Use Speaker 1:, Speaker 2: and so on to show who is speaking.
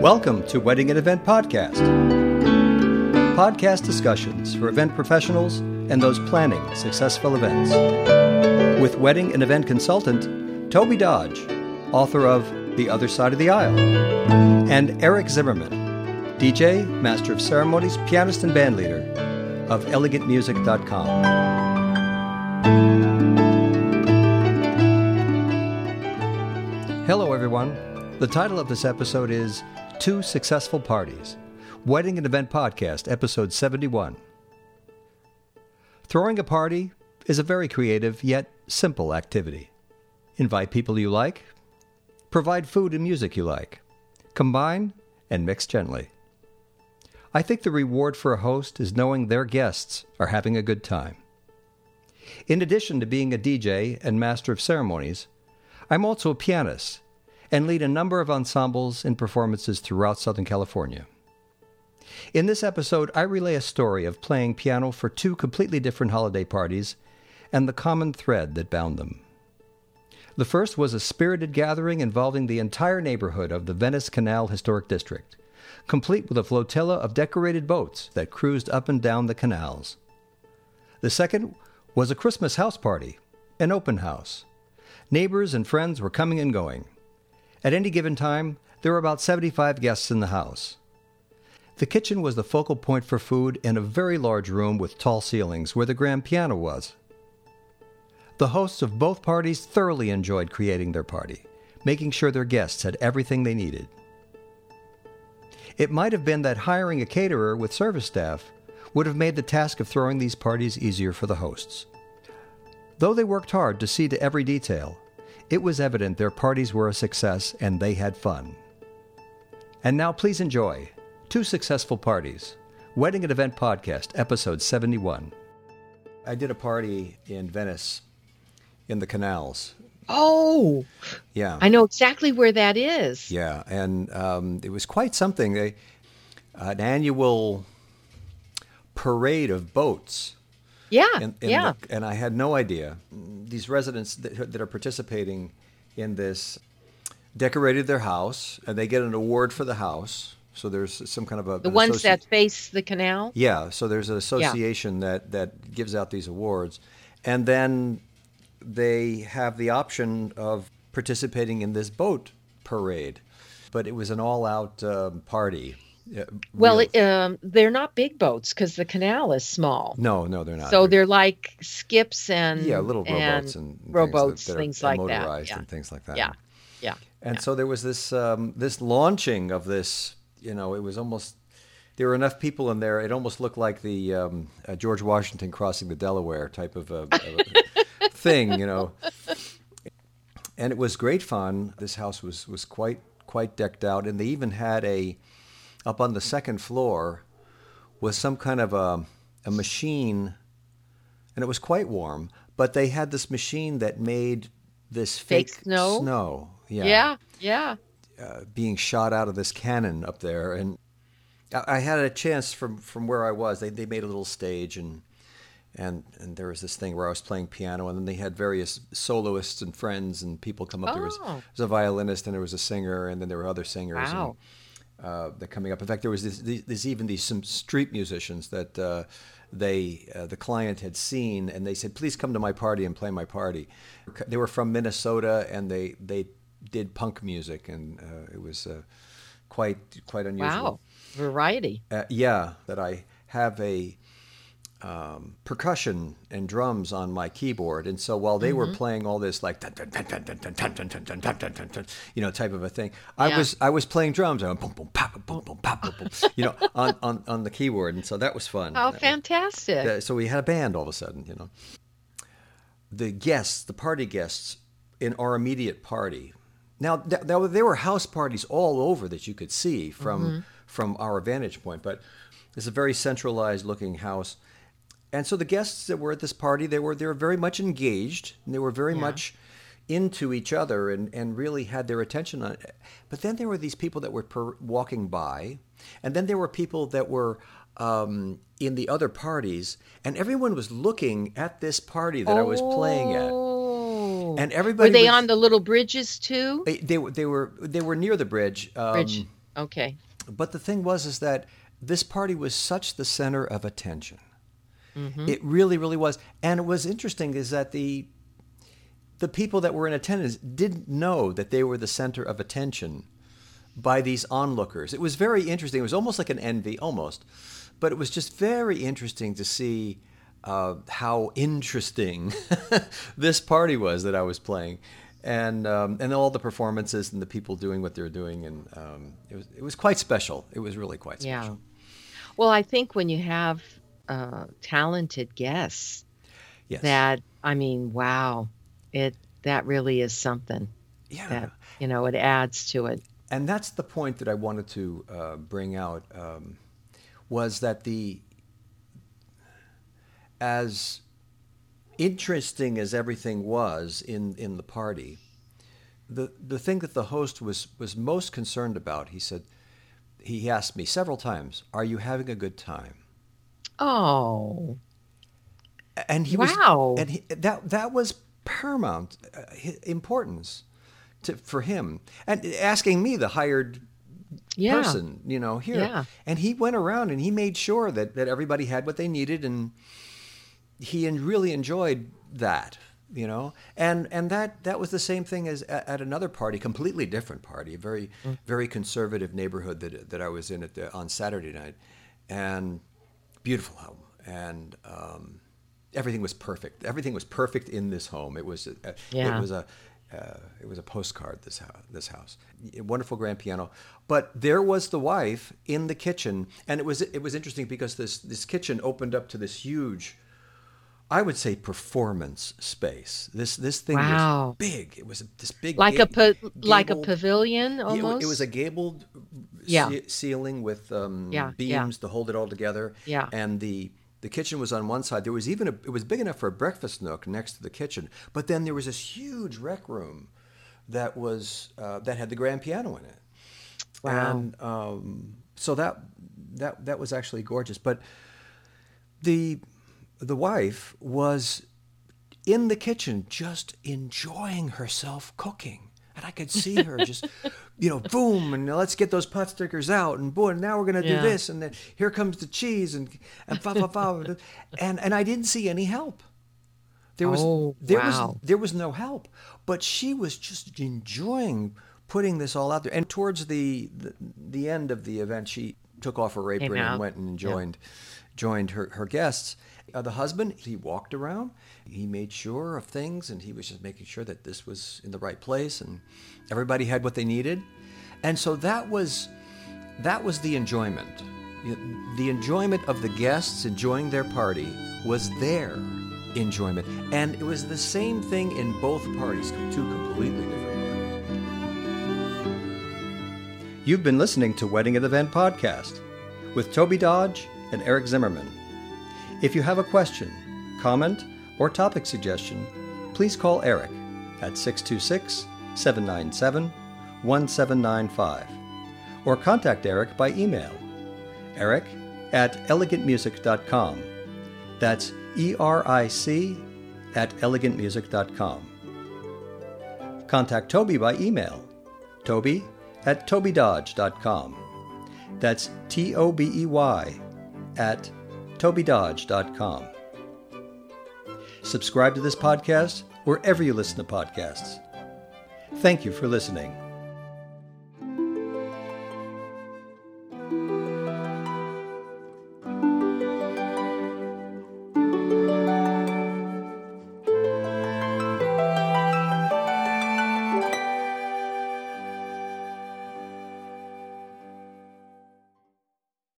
Speaker 1: Welcome to Wedding and Event Podcast. Podcast discussions for event professionals and those planning successful events. With wedding and event consultant Tobey Dodge, author of The Other Side of the Aisle, and Eric Zimmerman, DJ, Master of Ceremonies, pianist, and bandleader of elegantmusic.com. Hello, everyone. The title of this episode is Two Successful Parties Wedding and Event Podcast, Episode 71. Throwing a party is a very creative yet simple activity. Invite people you like, provide food and music you like, combine and mix gently. I think the reward for a host is knowing their guests are having a good time. In addition to being a DJ and master of ceremonies, I'm also a pianist and lead a number of ensembles and performances throughout Southern California. In this episode, I relay a story of playing piano for two completely different holiday parties and the common thread that bound them. The first was a spirited gathering involving the entire neighborhood of the Venice Canal Historic District, complete with a flotilla of decorated boats that cruised up and down the canals. The second was a Christmas house party, an open house. Neighbors and friends were coming and going. At any given time, there were about 75 guests in the house. The kitchen was the focal point for food in a very large room with tall ceilings where the grand piano was. The hosts of both parties thoroughly enjoyed creating their party, making sure their guests had everything they needed. It might have been that hiring a caterer with service staff would have made the task of throwing these parties easier for the hosts. Though they worked hard to see to every detail, it was evident their parties were a success and they had fun. And now please enjoy Two Successful Parties Wedding and Event Podcast, Episode 71. I did a party in Venice in the canals.
Speaker 2: Oh,
Speaker 1: Yeah.
Speaker 2: I know exactly where that is.
Speaker 1: Yeah, and um, it was quite something. They, an annual parade of boats.
Speaker 2: Yeah,
Speaker 1: in, in
Speaker 2: yeah.
Speaker 1: the- and I had no idea. These residents that, that are participating in this decorated their house, and they get an award for the house. So there's some kind of a
Speaker 2: the ones
Speaker 1: associ-
Speaker 2: that face the canal.
Speaker 1: yeah. So there's an association that that gives out these awards, and then they have the option of participating in this boat parade. But it was an all-out um, party. Yeah,
Speaker 2: Well, it, um, they're not big boats because the canal is small.
Speaker 1: no, no, they're not.
Speaker 2: So they're like skips and
Speaker 1: yeah, little rowboats and, things that-
Speaker 2: rowboats,
Speaker 1: that are
Speaker 2: things like that.
Speaker 1: motorized
Speaker 2: Yeah.
Speaker 1: and things like that.
Speaker 2: Yeah, yeah.
Speaker 1: And so there was this um, this launching of this. You know, it was almost there were enough people in there. It almost looked like the um, uh, George Washington crossing the Delaware type of a, a thing. You know, and it was great fun. This house was was quite quite decked out, and they even had a up on the second floor was some kind of a a machine, and it was quite warm. But they had this machine that made this
Speaker 2: Fake
Speaker 1: fake
Speaker 2: snow?
Speaker 1: snow. Yeah.
Speaker 2: Yeah, yeah.
Speaker 1: Uh, being shot out of this cannon up there, and I, I had a chance from from where I was. They they made a little stage and. And and there was this thing where I was playing piano, and then they had various soloists and friends and people come up. There was,
Speaker 2: Oh.
Speaker 1: there was a violinist, and there was a singer, and then there were other singers. and,
Speaker 2: Wow.
Speaker 1: Uh, that coming up. In fact, there was this, these, even these some street musicians that uh, they uh, the client had seen, and they said, "Please come to my party and play my party." They were from Minnesota, and they they did punk music, and uh, it was uh, quite quite unusual.
Speaker 2: Wow. Variety.
Speaker 1: Uh, yeah, that I have a um, percussion and drums on my keyboard, and so while they mm-hmm. were playing all this like you know type of a thing, I was I was playing drums. I boom boom pop boom boom pop boom, you know, on, on on the keyboard, and so that was fun.
Speaker 2: Oh, fantastic!
Speaker 1: Was, so we had a band all of a sudden, you know. The guests, the party guests in our immediate party. Now, th- now there were house parties all over that you could see from
Speaker 2: mm-hmm.
Speaker 1: from our vantage point, but it's a very centralized looking house and so the guests that were at this party, they were they were very much engaged, and they were very
Speaker 2: Yeah.
Speaker 1: much into each other and, and really had their attention on it. But then there were these people that were per, walking by, and then there were people that were um, in the other parties, and everyone was looking at this party that I was playing at.
Speaker 2: Oh.
Speaker 1: And everybody
Speaker 2: Were they
Speaker 1: was-
Speaker 2: on the little bridges too?
Speaker 1: They, they were they were they were near the bridge. Um,
Speaker 2: Bridge. Okay.
Speaker 1: But the thing was is that this party was such the center of attention.
Speaker 2: Mm-hmm.
Speaker 1: It really, really was. And it was interesting is that the the people that were in attendance didn't know that they were the center of attention by these onlookers. It was very interesting. It was almost like an envy, almost, but it was just very interesting to see uh, how interesting this party was that I was playing, and um, and all the performances and the people doing what they were doing, and um, it was it was quite special. It was really quite special.
Speaker 2: Yeah.
Speaker 1: special.
Speaker 2: Well, I think when you have uh, talented guests,
Speaker 1: Yes.
Speaker 2: that I mean, wow, it that really is something
Speaker 1: yeah.
Speaker 2: that you know it adds to it.
Speaker 1: and that's the point that I wanted to uh, bring out um, was that the as interesting as everything was in in the party, the the thing that the host was was most concerned about, he said, he asked me several times, "Are you having a good time?"
Speaker 2: Oh,
Speaker 1: and he
Speaker 2: Wow.
Speaker 1: was and he, that that was paramount uh, importance to, for him and asking me the hired
Speaker 2: yeah,
Speaker 1: person you know here
Speaker 2: Yeah.
Speaker 1: and he went around and he made sure that that everybody had what they needed and he really enjoyed that you know and and that that was the same thing as at, at another party completely different party a very
Speaker 2: Mm.
Speaker 1: very conservative neighborhood that that I was in at the, on Saturday night and beautiful home and um, everything was perfect everything was perfect in this home it was a,
Speaker 2: Yeah.
Speaker 1: it was a uh, it was a postcard this house, this house A wonderful grand piano but there was the wife in the kitchen and it was it was interesting because this this kitchen opened up to this huge I would say performance space. This this thing
Speaker 2: Wow.
Speaker 1: was big. It was this big
Speaker 2: like a pa- like a pavilion almost.
Speaker 1: It, was a gabled
Speaker 2: Yeah.
Speaker 1: ce- ceiling with um,
Speaker 2: Yeah,
Speaker 1: beams
Speaker 2: yeah.
Speaker 1: to hold it all together.
Speaker 2: Yeah.
Speaker 1: And the the kitchen was on one side. There was even a, it was big enough for a breakfast nook next to the kitchen. But then there was this huge rec room that was uh, that had the grand piano in it.
Speaker 2: Wow.
Speaker 1: And um, so that that that was actually gorgeous. But the the wife was in the kitchen just enjoying herself cooking. And I could see her just, you know, boom, and let's get those pot stickers out, and boy, now we're gonna do this, and then here comes the cheese, and and fa fa fa, and and I didn't see any help. There was
Speaker 2: Oh,
Speaker 1: there
Speaker 2: wow.
Speaker 1: was there was no help, but she was just enjoying putting this all out there. And towards the the, the end of the event, she took off her apron and went and joined joined her, her guests. Uh, the husband, he walked around, he made sure of things, and he was just making sure that this was in the right place, and everybody had what they needed. And so that was that was the enjoyment. The the enjoyment of the guests enjoying their party was their enjoyment, and it was the same thing in both parties, two completely different parties. You've been listening to Wedding at Event podcast with Tobey Dodge and Eric Zimmerman. If you have a question, comment, or topic suggestion, please call Eric at 626 797 1795 or contact Eric by email eric at elegantmusic.com. That's E R I C at elegantmusic.com. Contact Tobey by email tobey at tobeydodge.com. That's T O B E Y at TobeyDodge.com. Subscribe to this podcast wherever you listen to podcasts. Thank you for listening.